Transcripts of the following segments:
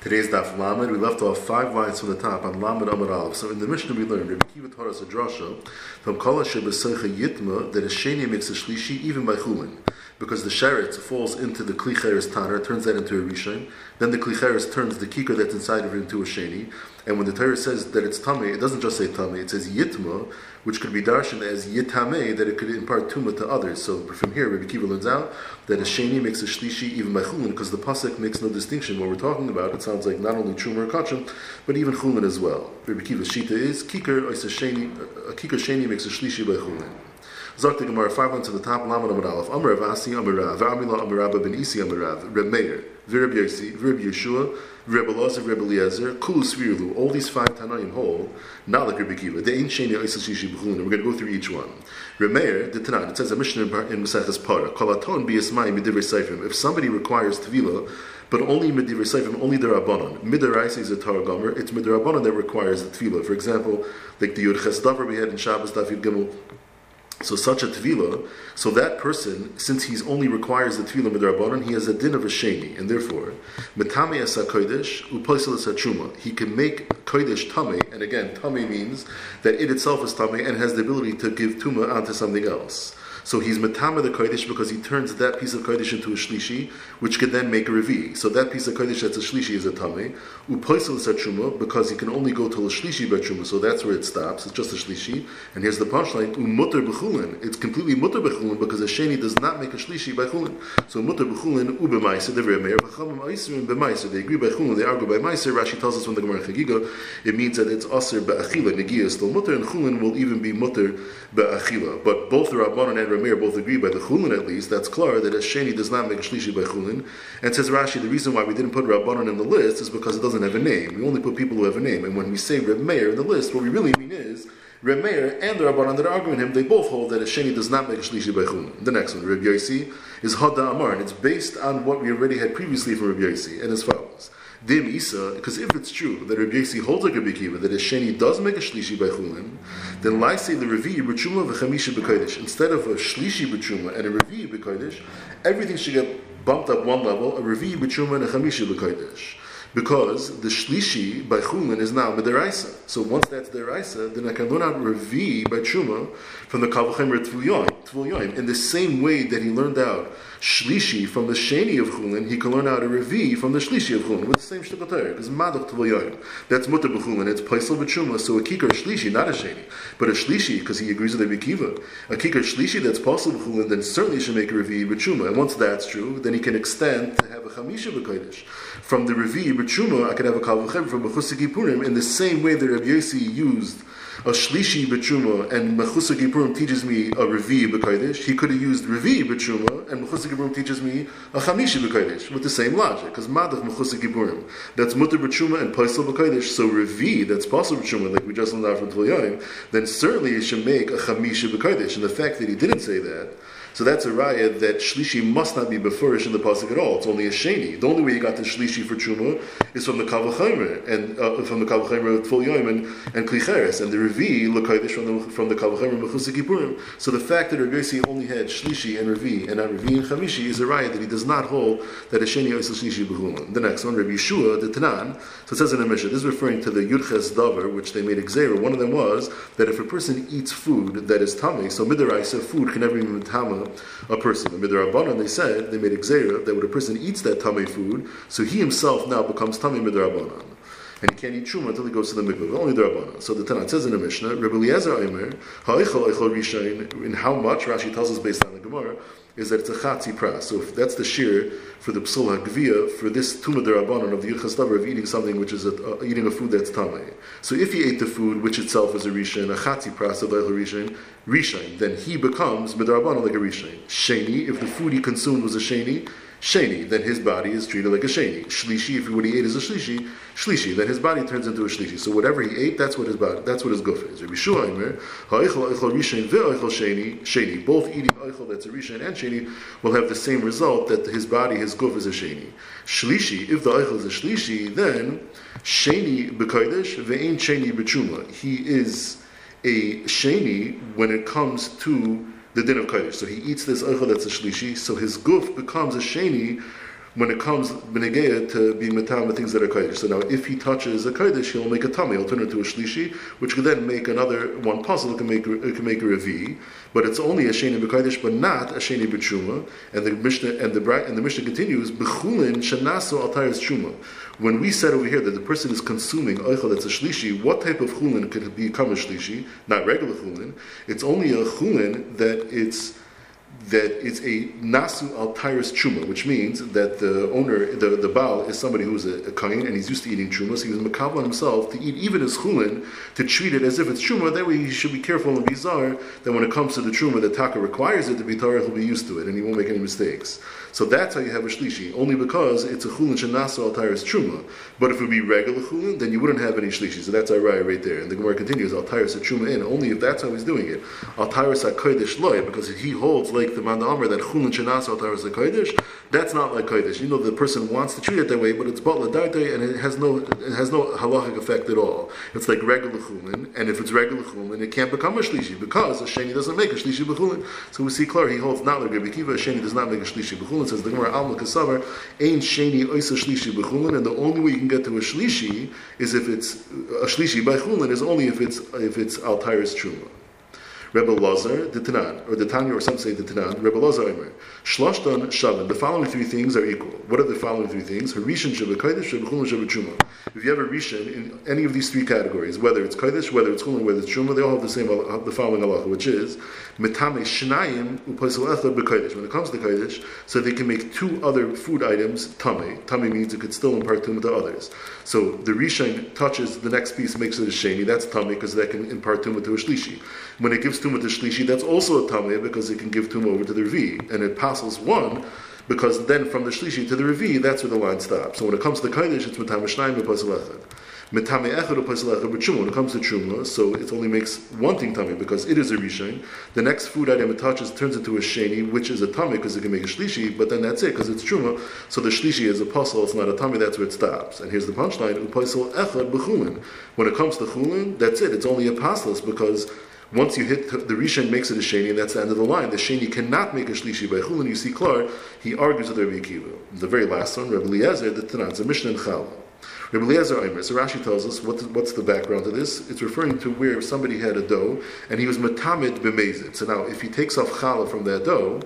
Today's Daf Lamed, we left off five lines from the top on Lamed Amud Aleph. So in the Mishnah we learned, Rabbi Kiva taught us a drasha from Kala Shebesecha Yitma that a Sheni makes a Shlishi even by Chulin. Because the Sheretz falls into the Klicheres Tanner, turns that into a Rishon. Then the Klicheres turns the Kikar that's inside of it into a Sheni. And when the Torah says that it's Tame, it doesn't just say Tame, it says Yitma, which could be darshan as Yitame, that it could impart Tumah to others. So from here, Rabbi Kiva learns out that a Sheni makes a Shlishi even by Chulin, because the Pasuk makes no distinction. What we're talking about, it sounds like not only Truma or Kachim, but even Chulin as well. Rabbi Kiva's Shita is Kikar, a Sheni, a Kikar Sheni makes a Shlishi by Chulin. Zok the Gemara, five to the top, Lamed Amud Aleph, Amar Rav Asi, Amar Rav, Amila Amar Rabba ben Isi Amar Rav, Reb Meir, Virab Yosi, Virab Yeshua, Rebbe Elazar, Rebbe Eliezer, Kulu Svirlu, all these five Tanaim hold, not like Rebbe Kiva. They ain't Sheni Oisel Shishi B'chulin. We're going to go through each one. Remeir, the Tanan, it says a mission in Maseches Para, Kolaton Biyasmai Midivrei Seifrim. If somebody requires Tvila, but only Midivrei Seifrim, only the Rabbanon. Midaraisa is a Tar Gomer, it's Midarabanan that requires the Tvila. For example, like the Yud Ches Davar we had in Shabbos, David Gimel, so such a tvila, so that person, since he only requires the tvila midrabanan, he has a din of a sheni, and therefore, metame asa kodesh upoisel truma. He can make kodesh tame, and again, tame means that it itself is tame and has the ability to give tuma onto something else. So he's matama the kodesh because he turns that piece of kodesh into a shlishi, which can then make a revi. So that piece of kodesh that's a shlishi is a tame. Upoisel is a truma because he can only go to a shlishi truma. So that's where it stops. It's just a shlishi. And here's the punchline: umutter bechulin. It's completely mutter bechulin because a sheni does not make a shlishi by chulin. So mutter bechulin ubemaiser the b'chamim b'maiser. They agree by chulin. They argue by maiser. Rashi tells us from the Gemara Chagiga, it means that it's aser be'achila. Negia is still mutter, and chulin will even be mutter be'achila. But both the Rabbanon and Ramir both agree by the Chulin at least, that's clear that a Sheni does not make a Shlishi by Chulin. And says Rashi, the reason why we didn't put Rabbanon in the list is because it doesn't have a name. We only put people who have a name. And when we say Reb Meir in the list, what we really mean is Reb Meir and the Rabbanon that are arguing him, they both hold that a Sheni does not make a Shlishi by Chulin. The next one, Reb Yosi, is Hada Amar, and it's based on what we already had previously from Reb Yosi, and as follows. Dim Isa, because if it's true that Rabbi Yossi holds like Rabbi Kiva, that Sheni does make a Shlishi by Chulin, then Lai say the Revi B'Chuma v'Chamisha B'Kodesh. Instead of a Shlishi B'Chuma and a Revi B'Kodesh, everything should get bumped up one level, a Revi B'Chuma and a Chamisha B'Kodesh because the shlishi by chulin is now mederaisa. So once that's deraisa, then I can learn out revi by truma from the kavachemer tvul In the same way that he learned out shlishi from the sheni of chulin, he can learn out a revi from the shlishi of chulin with the same shtukatayr. Because madach tvul that's mutter b'chulin. It's paisel b'truma. So a kikar shlishi, not a sheni, but a shlishi because he agrees with the Kiva. A kikar shlishi that's paisel b'chulin, then certainly should make a revi b'truma. And once that's true, then he can extend to have a chamisha b'kodesh from the revi b'truma, I could have a kal from mechusik purim in the same way that Rabbi Yossi used a shlishi b'truma and mechusik purim teaches me a revi b'kodesh. He could have used revi b'truma and mechusik purim teaches me a chamishi b'kodesh with the same logic because madach mechusik purim that's mutter b'truma and paisel b'kodesh. So revi that's possible b'truma like we just learned from Tvilayim, then certainly he should make a chamishi b'kodesh. And the fact that he didn't say that. So that's a raya that shlishi must not be befurish in the pasuk at all. It's only a sheni. The only way you got the shlishi for truma is from the kavachimer and uh, from the kavachimer full yom and and klicheres and the revi lekaydish from the from the kavachimer mechusik So the fact that Rabbi only had shlishi and revi and not revi and chamishi is a raya that he does not hold that a sheni is a shlishi behulam. The next one, Rabbi Yeshua the Tanan. So it says in the Mishnah. This is referring to the yudches davar which they made exera. One of them was that if a person eats food that is tummy, so midiraisa food can never be tama a person. The midrabanan they said they made exera that when a person eats that tummy food, so he himself now becomes tummy midrabanan. And can't eat truma until he goes to the mikvah. Only the rabbanon. So the Tanat says in the Mishnah, Rebbe Eliezer Omer, ha'eichel eichel rishain. In how much Rashi tells us based on the Gemara is that it's a chatzi pras. So if that's the shear for the psul hagvia for this tuma derabanan of the yichas of eating something which is a, uh, eating a food that's tamei. So if he ate the food which itself is a rishon, a chatzi pras of eichel rishain, rishain, then he becomes midrabanan like a rishain. Sheni, if the food he consumed was a sheni, sheni, then his body is treated like a sheni. Shlishi, if what he ate is a shlishi, shlishi, then his body turns into a shlishi. So whatever he ate, that's what his body, that's what his guf is. Rabbi Shua Aimer, ha'eichel eichel rishain ve'eichel sheni, sheni. Both eating eichel that's a rishain and sheni will have the same result that his body, his guf is a sheni. Shlishi, if the eichel is a shlishi, then sheni b'kodesh ve'ein sheni b'chuma. He is a sheni when it comes to the din of Kodesh. So he eats this oichel that's a shlishi, so his guf becomes a sheni when it comes benegeya to be metam with things that are kodesh. So now, if he touches a kodesh, he'll make a tummy. He'll turn it into a shlishi, which could then make another one puzzle. It can make it can make a revi, but it's only a sheni b'kodesh, but not a sheni b'tshuma. And the Mishnah and the and the Mishnah continues b'chulin shenasu al shuma. When we said over here that the person is consuming oichel that's a shlishi, what type of chulin could become a shlishi? Not regular chulin. It's only a chulin that it's that it's a nasu al tyrus chuma, which means that the owner, the, the baal, is somebody who's a, a kain and he's used to eating chuma, so he was makabel himself to eat even his chulin, to treat it as if it's chuma. That way he should be careful and bizarre that when it comes to the chuma, the taka requires it to be he'll be used to it and he won't make any mistakes. So that's how you have a shlishi, only because it's a chulin shenasu al tyrus chuma. But if it would be regular chulin, then you wouldn't have any shlishi. So that's our raya right there. And the Gemara continues, al tyrus chuma in, only if that's how he's doing it. Al tyrus kodesh loy, because he holds like the man Amr that chulin shenas al taras kodesh. That's not like kodesh. You know the person wants to treat it that way, but it's batla dartei and it has no it has no halachic effect at all. It's like regular chulin, and if it's regular chulin, it can't become a shlishi because a sheni doesn't make a shlishi b'chulin. So we see clear he holds not like Rabbi Kiva. A sheni does not make a shlishi b'chulin. Says the Gemara Alma Kasavar ain't sheni oisa shlishi b'chulin, and the only way you can get to a shlishi is if it's a shlishi by chulin is only if it's if it's al taras truma. Rebbe Lazar, the Tanan, or the Tanya, or some say the Tanan, Rebbe Lazar Omer. Shloshton Shavin. The following three things are equal. What are the following three things? Harishan Shabbat Kodesh, Shabbat Chulun, Shabbat Truma. If you have a Rishon in any of these three categories, whether it's Kodesh, whether it's Chulun, whether it's Truma, they all have the same, uh, the following halacha, which is Metame Shnayim Upaisal Echad B'Kodesh. When it comes to Kodesh, so they can make two other food items Tame. Tame means it could still impart Tumah to others. So the Rishon touches the next piece, makes it a Sheni, that's Tame, because that can impart Tumah to a Shlishi. When it gives Tumah to Shlishi, that's also a Tame, because it can give Tumah over to the Revi. And it passes one, because then from the Shlishi to the Revi, that's where the line stops. So when it comes to the Kodesh, it's Metame Shnayim Upaisal Echad. Echad u'pasel b'tshuma. When it comes to truma, so it only makes one thing tummy because it is a rishon. The next food item it touches turns into a sheni, which is a tummy because it can make a shlishi. But then that's it because it's truma. So the shlishi is a puzzle. It's not a tummy. That's where it stops. And here's the punchline: u'pasel echad b'chulin. When it comes to chulin, that's it. It's only a paslas because once you hit the Rishon makes it a Sheni, and that's the end of the line. The Sheni cannot make a Shlishi by Chulin. You see Klar, he argues with Rabbi Akiva. The very last one, Rabbi Eliezer, the Tanakh, a Mishnah in Chala. Rabbi Eliezer. So Rashi tells us what, what's the background to this. It's referring to where somebody had a dough and he was matamid b'mezid. So now, if he takes off challah from that dough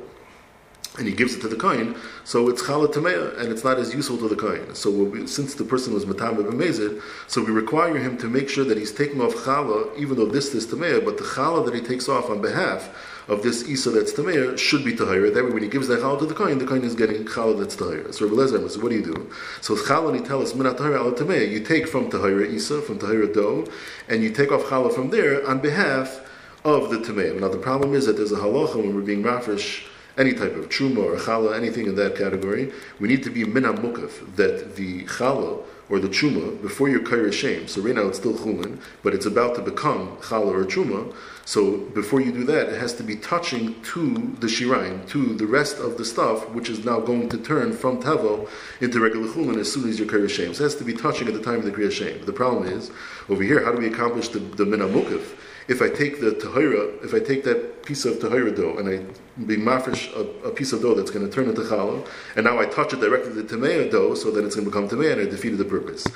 and he gives it to the kohen, so it's challah tamea and it's not as useful to the kohen. So we, since the person was matamid b'mezid, so we require him to make sure that he's taking off challah, even though this is tamea, but the challah that he takes off on behalf of this Isa that's Tamir should be Tahira. That way, when he gives that Challah to the Kohen, the Kohen is getting Challah that's Tahira. So Rabbi Lezer what do you do? So Challah, he tells us, Minat Tahira al Tamir. You take from Tahira Isa, from Tahira dough, and you take off Challah from there on behalf of the Tamir. Now, the problem is that there's a halacha when we're being mafresh any type of truma or challah, anything in that category, we need to be min mukaf that the challah or the truma before you're kair shame. So right now it's still chulin, but it's about to become challah or truma. So before you do that, it has to be touching to the shiraim, to the rest of the stuff, which is now going to turn from tavel into regular chulin as soon as you're kair shame. So it has to be touching at the time of the kriya shame. The problem is over here, how do we accomplish the, the mukaf? If I take the tahira, if I take that piece of tahira dough and I be mafresh a, a, piece of dough that's going to turn into challah, and now I touch it directly to the tamea dough, so that it's going to become tamea, and I defeated the purpose.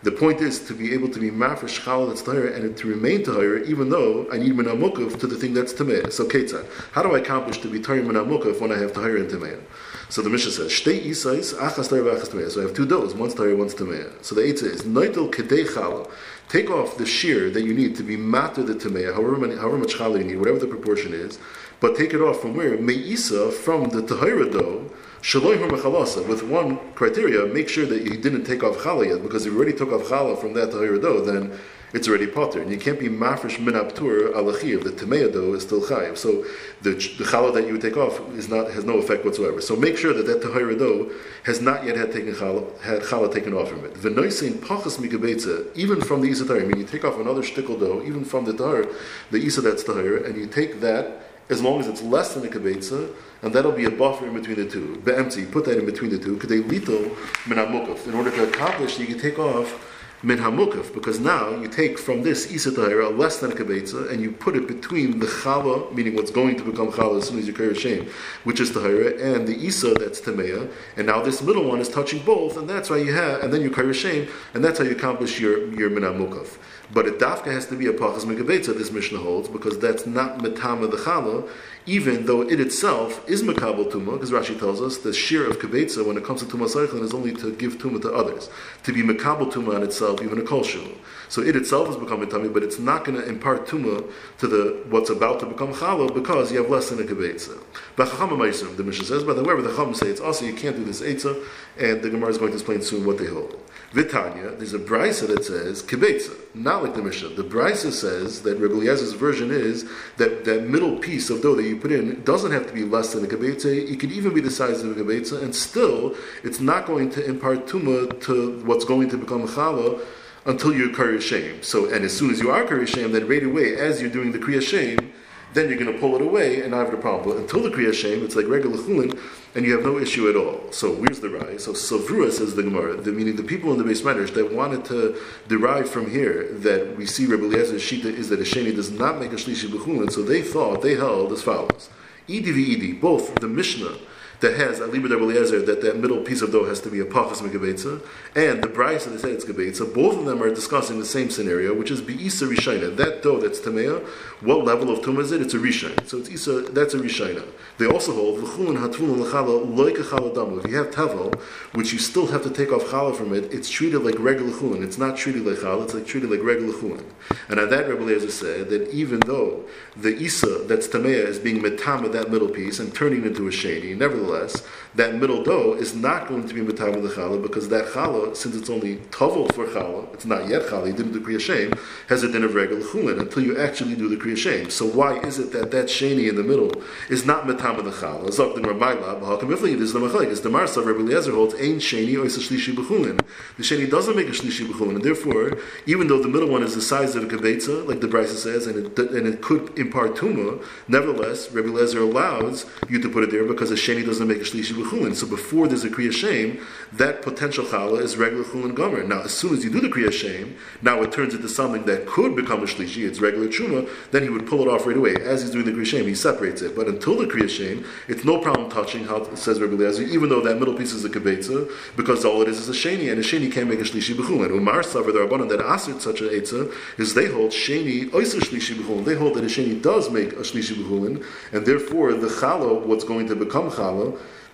The point is to be able to be mafresh challah that's tahira and to remain tahira, even though I need menamukov to the thing that's tamea. So ketzad, how do I accomplish to be tahira menamukov when I have tahira and tamea? So the Mishnah says, Shtei isais, achas tahira, achas tamea. So I have two doughs, one's tahira, one's tamea. So the eitzah is, noitel kedei challah take off the shear that you need to be matter the tamea, however, many, however much challah you need, whatever the proportion is, but take it off from where? Me'isa, from the tahira dough, with one criteria, make sure that you didn't take off challah yet, because if you already took off challah from that dough, then it's already potter, and you can't be mafresh min aptur alachiv. The tamea dough is still chayiv. So the, the challah that you take off is not has no effect whatsoever. So make sure that that tahira dough has not yet had taken challah, had challah taken off from it. V'noisein pachas mikabetza, even from the isa tahir. I mean, you take off another shtickle dough, even from the tahir, the isa that's tahir, and you take that as long as it's less than a kabetza, and that'll be a buffer in between the two. Be'emtzi, put that in between the two. Kadei lito minamukov. In order to accomplish, you can take off min hamukaf, because now you take from this isa tahira less than a kibetza, and you put it between the chala, meaning what's going to become chala as soon as you carry shame, which is tahira, and the isa that's tameya, and now this middle one is touching both, and that's why you have, and then you carry shame, and that's how you accomplish your your min hamukaf. But a dafka has to be a pachas megabetza, this Mishnah holds, because that's not metama the chala, even though it itself is makabel tuma, because Rashi tells us the shear of kibetza when it comes to tuma seichlin is only to give tuma to others, to be makabel tuma on itself, even a kol So it itself is becoming tummy, but it's not going to impart tuma to the what's about to become chala because you have less than a kibetza. The Mishnah says, but however, the Chacham say it's also you can't do this etza, and the Gemara is going to explain soon what they hold. Vitanya, there's a brisa that says kibetza, not like the Mishnah. The brisa says that Rebbe version is that that middle piece of dough that you put in doesn't have to be less than a kibetza. It could even be the size of a kibetza, and still it's not going to impart tuma to what's going to become challah until you are shame. So, and as soon as you are kriya shame, then right away, as you're doing the kriya shame, then you're going to pull it away and not have a problem. But until the kriya shame, it's like regular chulin, and you have no issue at all. So where's the rise? So Savrua says the Gemara, the, meaning the people in the base matters that wanted to derive from here that we see Rebbe Eliezer's shita is that a sheni does not make a shlishi b'chulin, so they thought, they held as follows. Edi v'edi, both the Mishnah that has a liber Eliezer that that middle piece of dough has to be a pachas megabeitza, and the brayse that said it's gebeitza. Both of them are discussing the same scenario, which is beisa rishayna. That dough that's tamea, what level of tumah is it? It's a rishayn. So it's isa. That's a rishayna. They also hold v'chulin hatvulin lechala loike chala damu. If you have tavel, which you still have to take off chala from it, it's treated like regular chulin. It's not treated like chala. It's like treated like regular chulin. And on that, Rebbe Eliezer said that even though the isa that's tamea is being metama that middle piece and turning it into a shady, nevertheless nevertheless, that middle dough is not going to be mitam with the challah because that challah, since it's only tovel for challah, it's not yet challah, you didn't do kriya shem, has a din of regular chulin until you actually do the kriya shem. So why is it that that sheni in the middle is not mitam with the challah? Zok the Ramayla, b'halkam ifli, this is the machlek. It's the Marsa, Rebbe Eliezer holds, ain sheni or is shlishi b'chulin. The sheni doesn't make a shlishi b'chulin, and therefore, even though the middle one is the size of a kibetza, like the Brisa says, and it, and it could impart tuma, nevertheless, Rebbe Eliezer allows you to put it there because a sheni doesn't make a shlishi b'chulin. So before there's a kriya shame, that potential challah is regular chulin gomer. Now, as soon as you do the kriya shame, now it turns into something that could become a shlishi. It's regular truma. Then he would pull it off right away. As he's doing the kriya shame, he separates it. But until the kriya shame, it's no problem touching. How says Rabbi Eliezer, even though that middle piece is a kibetza, because all it is is a sheni, and a sheni can't make a shlishi b'chulin. Umar savar the rabbanon that asked such an etza is they hold sheni oiser shlishi b'chulin. They hold that a sheni does make a shlishi b'chulin, and therefore the challah, what's going to become challah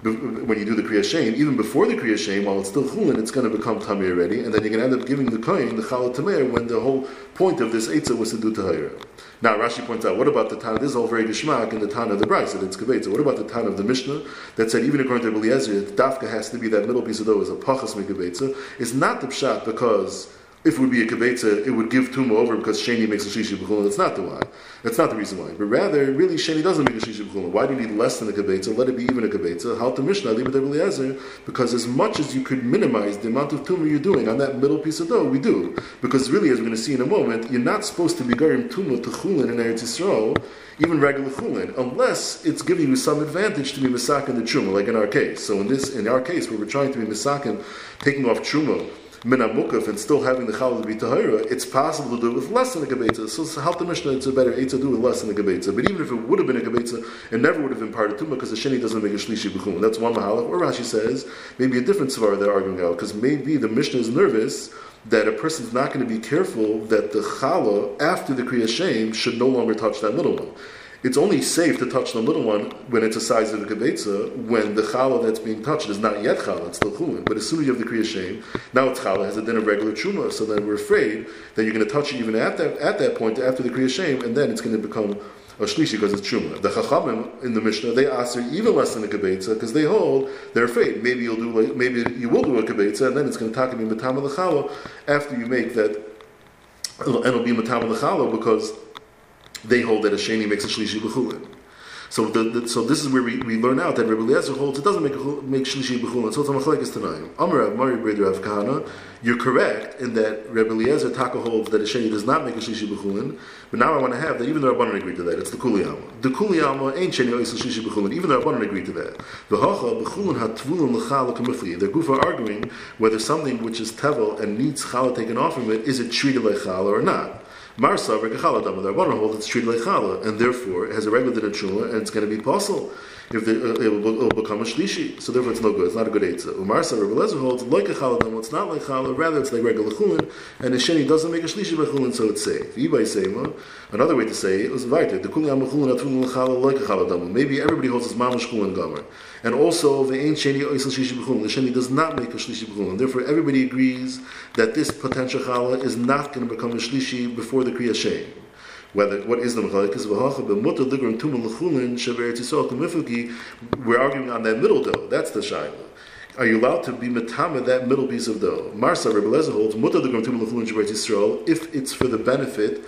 when you do the Kriya Shem, even before the Kriya Shem, while it's still Chulin, it's going to become Tamir already, and then you're going to end up giving the Kohen the Chala Tamir when the whole point of this Eitzah was to do Tahira. Now, Rashi points out, what about the Tan? This is all very Gishmak in the Tan of the Bryce, it's Kavet. So, what about the Tan of the Mishnah that said, even according to Eliezer, Dafka has to be that middle piece of dough is a Pachas Mekavetza? It's not the Pshat because if it would be a kibetza, it would give tuma over because sheni makes a shishi b'chulin. That's not the why. That's not the reason why. But rather, really, sheni doesn't make a shishi b'chulin. Why do you need less than a kibetza? Let it be even a kibetza. How to mishnah leave it Eliezer because as much as you could minimize the amount of tuma you're doing on that middle piece of dough, we do. Because really, as we're going to see in a moment, you're not supposed to be garim tuma to chulin in Eretz Yisrael, even regular chulin, unless it's giving you some advantage to be misakin the truma, like in our case. So in this, in our case, where we're trying to be misakin, taking off truma min and still having the to be tahira, it's possible to do it with less than a gebetza. So help the Mishnah, it's a better eight to do with less than a gebetza. But even if it would have been a gebetza, it never would have been part of tumah because the sheni doesn't make a shlishi b'chum. That's one mahalach. Or Rashi says maybe a different svar they're arguing out because maybe the Mishnah is nervous that a person's not going to be careful that the challah after the kriya shem should no longer touch that little one it's only safe to touch the little one when it's a size of a kibetza, when the challah that's being touched is not yet challah, it's still chulin. But as soon as you have the kriya shem, now it's challah, has a din of regular truma, so then we're afraid that you're going to touch it even at that, at that point after the kriya shem, and then it's going to become a shlishi because it's truma. The chachamim in the Mishnah they ask even less than a kibetza because they hold they're afraid maybe you'll do like, maybe you will do a kibetza and then it's going to about matam the challah after you make that and it'll be matam the challah because they hold that a sheni makes a shlishi b'chulin. So the, the, so this is where we, we learn out that Rebbe Eliezer holds it doesn't make make shlishi b'chulin. So it's a machlekes tonight. Amar Mari Breder Rav Kahana. You're correct in that Rebbe Eliezer Taka holds that a sheni does not make a shlishi b'chulin. But now I want to have that even the Rabbanon agreed to that. It's the Kuliyama. The Kuliyama ain't sheni oisel shlishi b'chulin. Even the Rabbanon agreed to that. The hacha b'chulin hatvulin l'chal l'kamifli. The Gufa arguing whether something which is tevel and needs chala taken off from it is it treated like chala or not. Marsa v'gachala dama. The Rabbanon holds it's treated like chala, and therefore it has a regular din and it's going to be possible if the, uh, it, will, it, will, become a shlishi. So therefore, it's no good. It's not a good eitzah. Umar sa Rebbe Lezer holds like a challah dama. It's not like challah. Rather, it's like regular chulin, and the sheni doesn't make a shlishi by chulin, so it's safe. Yibay seima. Another way to say it was invited. The kuli amachulin atrulin challah like a challah dama. Maybe everybody holds his mamash chulin gomer. And also, the ain't sheni oisel shlishi b'chulin. The sheni does not make a shlishi b'chulin. Therefore, everybody agrees that this potential challah is not going to become a shlishi before the kriya shem whether what is the machlekes v'hacha b'mutar ligron tuma l'chulin shever tzisol k'mifuki. We're arguing on that middle dough. That's the shaila. Are you allowed to be metama that middle piece of dough? Marsa Rebbe Lezer holds mutar ligron tuma l'chulin shever tzisol if it's for the benefit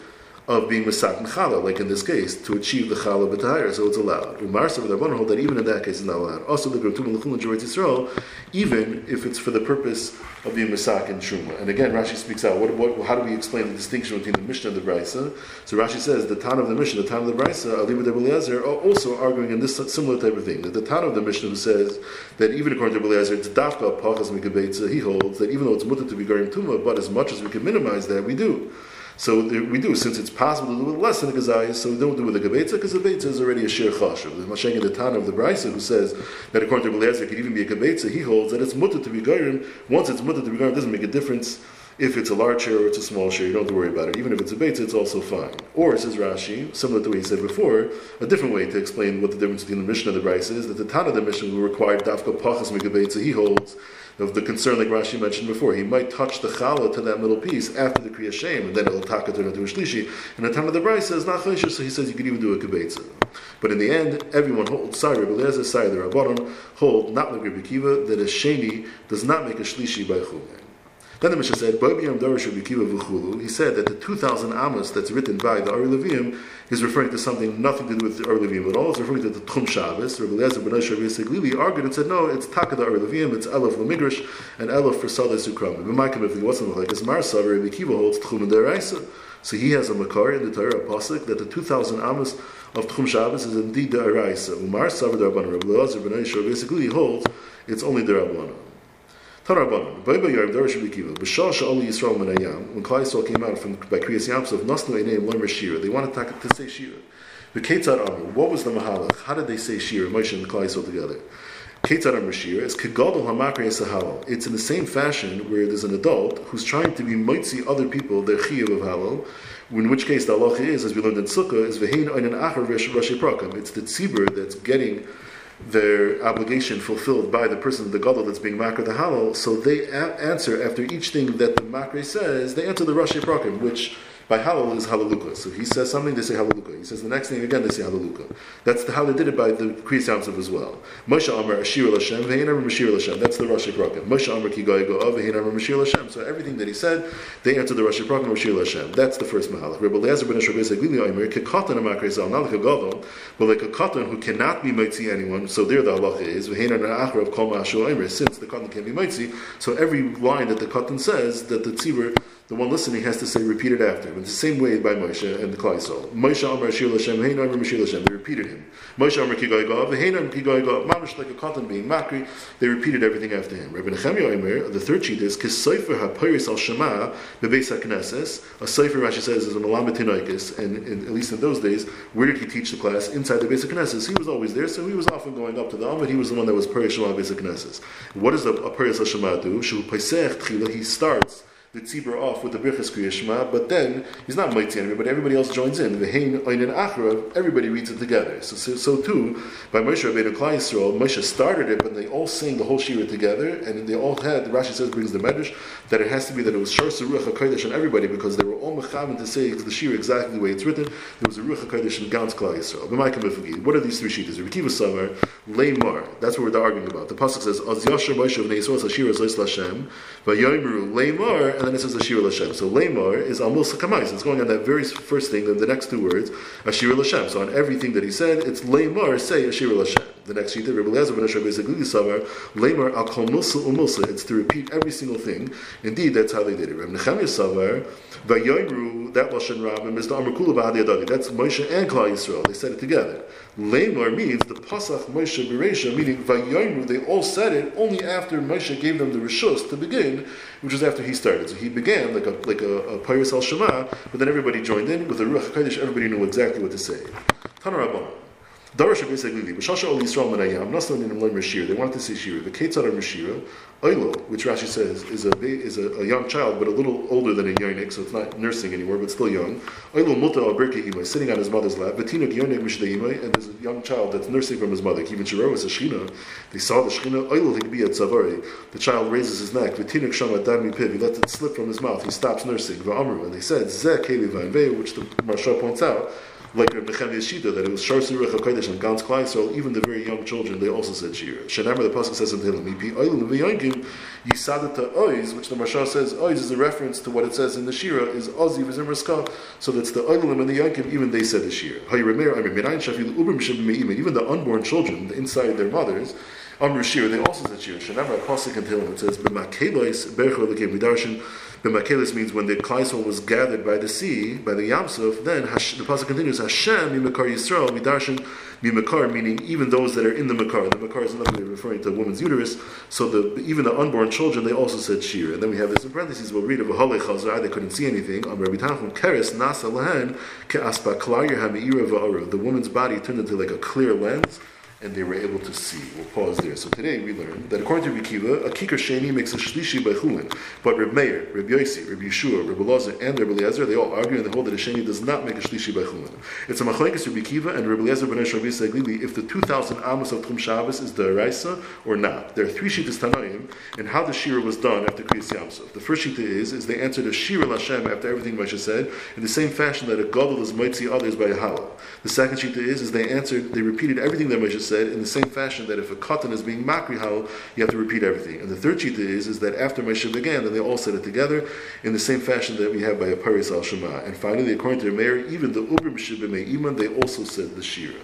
of being Masak and Chala, like in this case, to achieve the Chala B'Tahir, so it's allowed. Umarsa with Rabban hold that even in that case it's not allowed. Also, the Gertum and Lechulun Jeretz Yisrael, even if it's for the purpose of being Masak and Truma. And again, Rashi speaks out, what, what, how do we explain the distinction between the Mishnah and the Brisa? So Rashi says, the Tan of the Mishnah, the Tan of the Brisa, Ali with Eliezer, are also arguing in this similar type of thing. That the Tan of the Mishnah who says that even according to Eliezer, it's Dafka Pachas Mikabetza, he holds that even though it's mutter to be Garim Tuma, but as much as we can minimize that, we do. So we do, since it's possible to do with less than a gazayas, so we don't do with a gebetza, because a gebetza is already a shir chashav. The Masheng the Tana of the Brisa, who says that according to Beliezer, it could even be a gebetza, he holds that it's mutter to be gairim. Once it's mutter to be gairim, it doesn't make a difference if it's a large share or it's a small share, you don't have to worry about it. Even if it's a beta, it's also fine. Or, says Rashi, similar to what he said before, a different way to explain what the difference between the Mishnah and the Brisa is, that the Tana of the Mishnah will require dafka pachas megabetza, he holds of the concern like Rashi mentioned before. He might touch the challah to that middle piece after the Kriya Shem, and then it'll taka turn into a shlishi. And the time of the Brisa says, not chaysha, so he says you could even do a kibetza. But in the end, everyone holds, sorry, Rabbi Eliezer, sorry, the Rabbanon, hold, not like Rabbi Kiva, that a sheni does not make a shlishi by chumeh. Then the Mishnah said, He said that the 2,000 Amos that's written by the Ari is referring to something nothing to do with the Ari at all. It's referring to the Tchum Shabbos. Rabbi Eliezer ben Asher Seglili argued and said, no, it's Taka the Ari it's Elef Lamigrish, and Elef for Sadeh Sukram. B'maikim, if he wasn't like this, Mar Savar, Rabbi Kiva holds Tchum and Deraisa. So he has a Makar in the Torah, a Pasuk, that the 2,000 Amos of Tchum Shabbos is indeed the Araisa. Umar Savar, Rabban, Rabbi Eliezer ben basically holds it's only the Rabbanon. Tanarbanan, Baiba Yarb Darash Bikiva, Bashal Sha'ali Yisrael Menayam, when Klai Yisrael came out from by Kriyas Yamsov, Nasnu Einayim Lemer Shira, they wanted to, say Shira. The Ketzad Amr, what was the Mahalach? How did they say Shira, Moshe and Klai Yisrael together? Ketzad Amr Shira is Kegadol Hamakri Sahalo. It's in the same fashion where there's an adult who's trying to be mitzi other people their chiyuv of halal, in which case the halacha is, as we learned in Sukkah, is Vehein Einen Achar Rashi Prakam. It's the tzibur that's getting their obligation fulfilled by the person, the gadol that's being makar the halal, so they a- answer after each thing that the makar says, they answer the Rashi Prakim, which by halal is halaluka. So he says something, they say halaluka. He says the next thing again, they say halaluka. That's how they did it by the Kriyas Yamsov as well. Moshe Amar Ashir Lashem, Vehin Amar Mashir Lashem. That's the Rashi Prakim. Moshe Amar Ki Goy Go Vehin Amar Mashir Lashem. So everything that he said, they answered the Rashi Prakim Mashir Lashem. That's the first mahalach. Rebbe Lezer ben Asher Bezek Lili Omer Kekatan Amakar Zal, not like a gadol, but like a katan who cannot be mitzi anyone. So there the halacha is Vehin Amar Achar of Kol Ma'ashul Omer. Since the katan can be mitzi, so every line that the katan says that the tzibur the one listening has to say, repeat it after. It's the same way by Moshe and the Klaisol. Moshe Amar Shir Lashem, Hein Amar Mashir Lashem. They repeated him. Moshe Amar Kigoy Gav, Hein Amar Kigoy Gav. Mamish like a cotton being Makri. They repeated everything after him. Rabbi Nechemia Omer, the third sheet is Kisayfer HaPiris Al Shema Bebeis HaKnesses. A Sayfer, Rashi says, is a Malamet Tinoikis. And in, at least in those days, where did he teach the class? Inside the Beis HaKnesses. He was always there, so he was often going up to the Amid. He was the one that was Piris Shema Beis HaKnesses. What does a, a Al Shema do? Shu Paisech Tchila, he starts the tzibur off with the birchas kriyashma, but then he's not mighty anymore, but everybody else joins in. The hein oinen achra, everybody reads it together. So, so, so too, by Moshe Rabbeinu Klai Yisrael, Moshe started it, but they all sang the whole shira together, and they all had, the Rashi says, brings the medrash, that it has to be that it was shar ruach HaKodesh on everybody, because they were all mechavan to say the shira exactly the way it's written. There was a ruach HaKodesh in Gans Klai Yisrael. What are these three sheets? Rekiva Samar, Leimar, that's what we're arguing about. The Pasuk says, Az Yasher Moshe of Neisros Hashira Zois Lashem, Leimar, and then it says Ashir Hashem. So Lamar is almost a kamais. It's going on that very first thing, then the next two words, Ashir Hashem. So on everything that he said, it's Lamar, say Ashir Hashem. The next sheet, Rabbi Lezer ben Asher basically Savar, Lamar al umusa. It's to repeat every single thing. Indeed, that's how they did it. Rabbi Nechemia Savar, Vayoyru, that Lashon Rabbim is the Amr Kula That's Moshe and Klal Yisrael. They said it together. Lamar means the Pasach Moshe Beresha, meaning Vayoyru, they all said it only after Moshe gave them the Rishus to begin, which was after he started. So he began like a like a, a al Shema, but then everybody joined in with the Ruach HaKodesh, everybody knew exactly what to say. Tanarabban. Darash basically, B'shasha ol Yisrael menayam, Naslan in learn Mashir. They wanted to say Shira. The Ketzar Mashira, Oilo, which Rashi says is a is a, a, young child, but a little older than a yonik, so it's not nursing anymore, but still young. Oilo muta al imay, sitting on his mother's lap. Betinuk yonik mishdeimay, and there's a young child that's nursing from his mother. Even Shiro is a shchina. They saw the shchina. Oilo higbi at zavari. The child raises his neck. Betinuk shama dami piv. He lets it slip from his mouth. He stops nursing. Va'amru, and they said zeh keli which the Marsha points out like Reb Nechemia Shita, that it was Shar Surah HaKodesh and Gans Klai, so even the very young children, they also said Shira. Shanamar, the Pasuk says in Tehillim, Ipi Oilim V'yankim, Yisadata Oiz, which the Mashal says, Oiz is a reference to what it says in the Shira, is Ozi V'zim Raska, so that's the Oilim and the Yankim, even they said the Shira. Hayremer, I mean, Minayin Shafil Ubrim Shim even the unborn children, inside their mothers, Amr Shira, they also said Shira. Shanamar, Pasuk in Tehillim, it says, B'makelois Bercho Lekim Vidarshin, B'makelis means when the Klaisol was gathered by the sea, by the Yamsuf, then Hash, the pasuk continues, Hashem mimakar Yisrael midarshan mimakar, meaning even those that are in the makar. The makar is another way referring to a woman's uterus. So the, even the unborn children, they also said shir. And then we have this in parentheses, we'll read of a halei chazar, they couldn't see anything. Rabbi Tanchum, keres nasa lahen ke'aspa klar yerham The woman's body turned into like a clear lens and they were able to see. We'll pause there. So today we learned that according to Rabbi Kiva, a kikar sheni makes a shlishi by chulin, but Reb Meir, Reb Yosi, Reb Yeshua, Reb Elazar, and Reb Eliezer, they all argue and they hold that a sheni does not make a shlishi by chulin. It's a machlekes Rabbi Kiva and Reb Eliezer ben Rabbi Saglili if the 2,000 amos of Tchum Shabbos is the Araisa or not. There are three shittas Tanaim and how the shira was done after Kriyas Yamsov. The first shita is, is they answered a shira Lashem after everything Moshe said in the same fashion that a gadol is mitzi others by a halal. The second shita is, is they answered, they repeated everything that Moshe said in the same fashion that if a cotton is being makrihal, you have to repeat everything. And the third shita is, is that after Moshe began, then they all said it together in the same fashion that we have by a Paris al Shema. And finally, according to the mayor, even the Ubrim Shibimei Iman, they also said the Shira.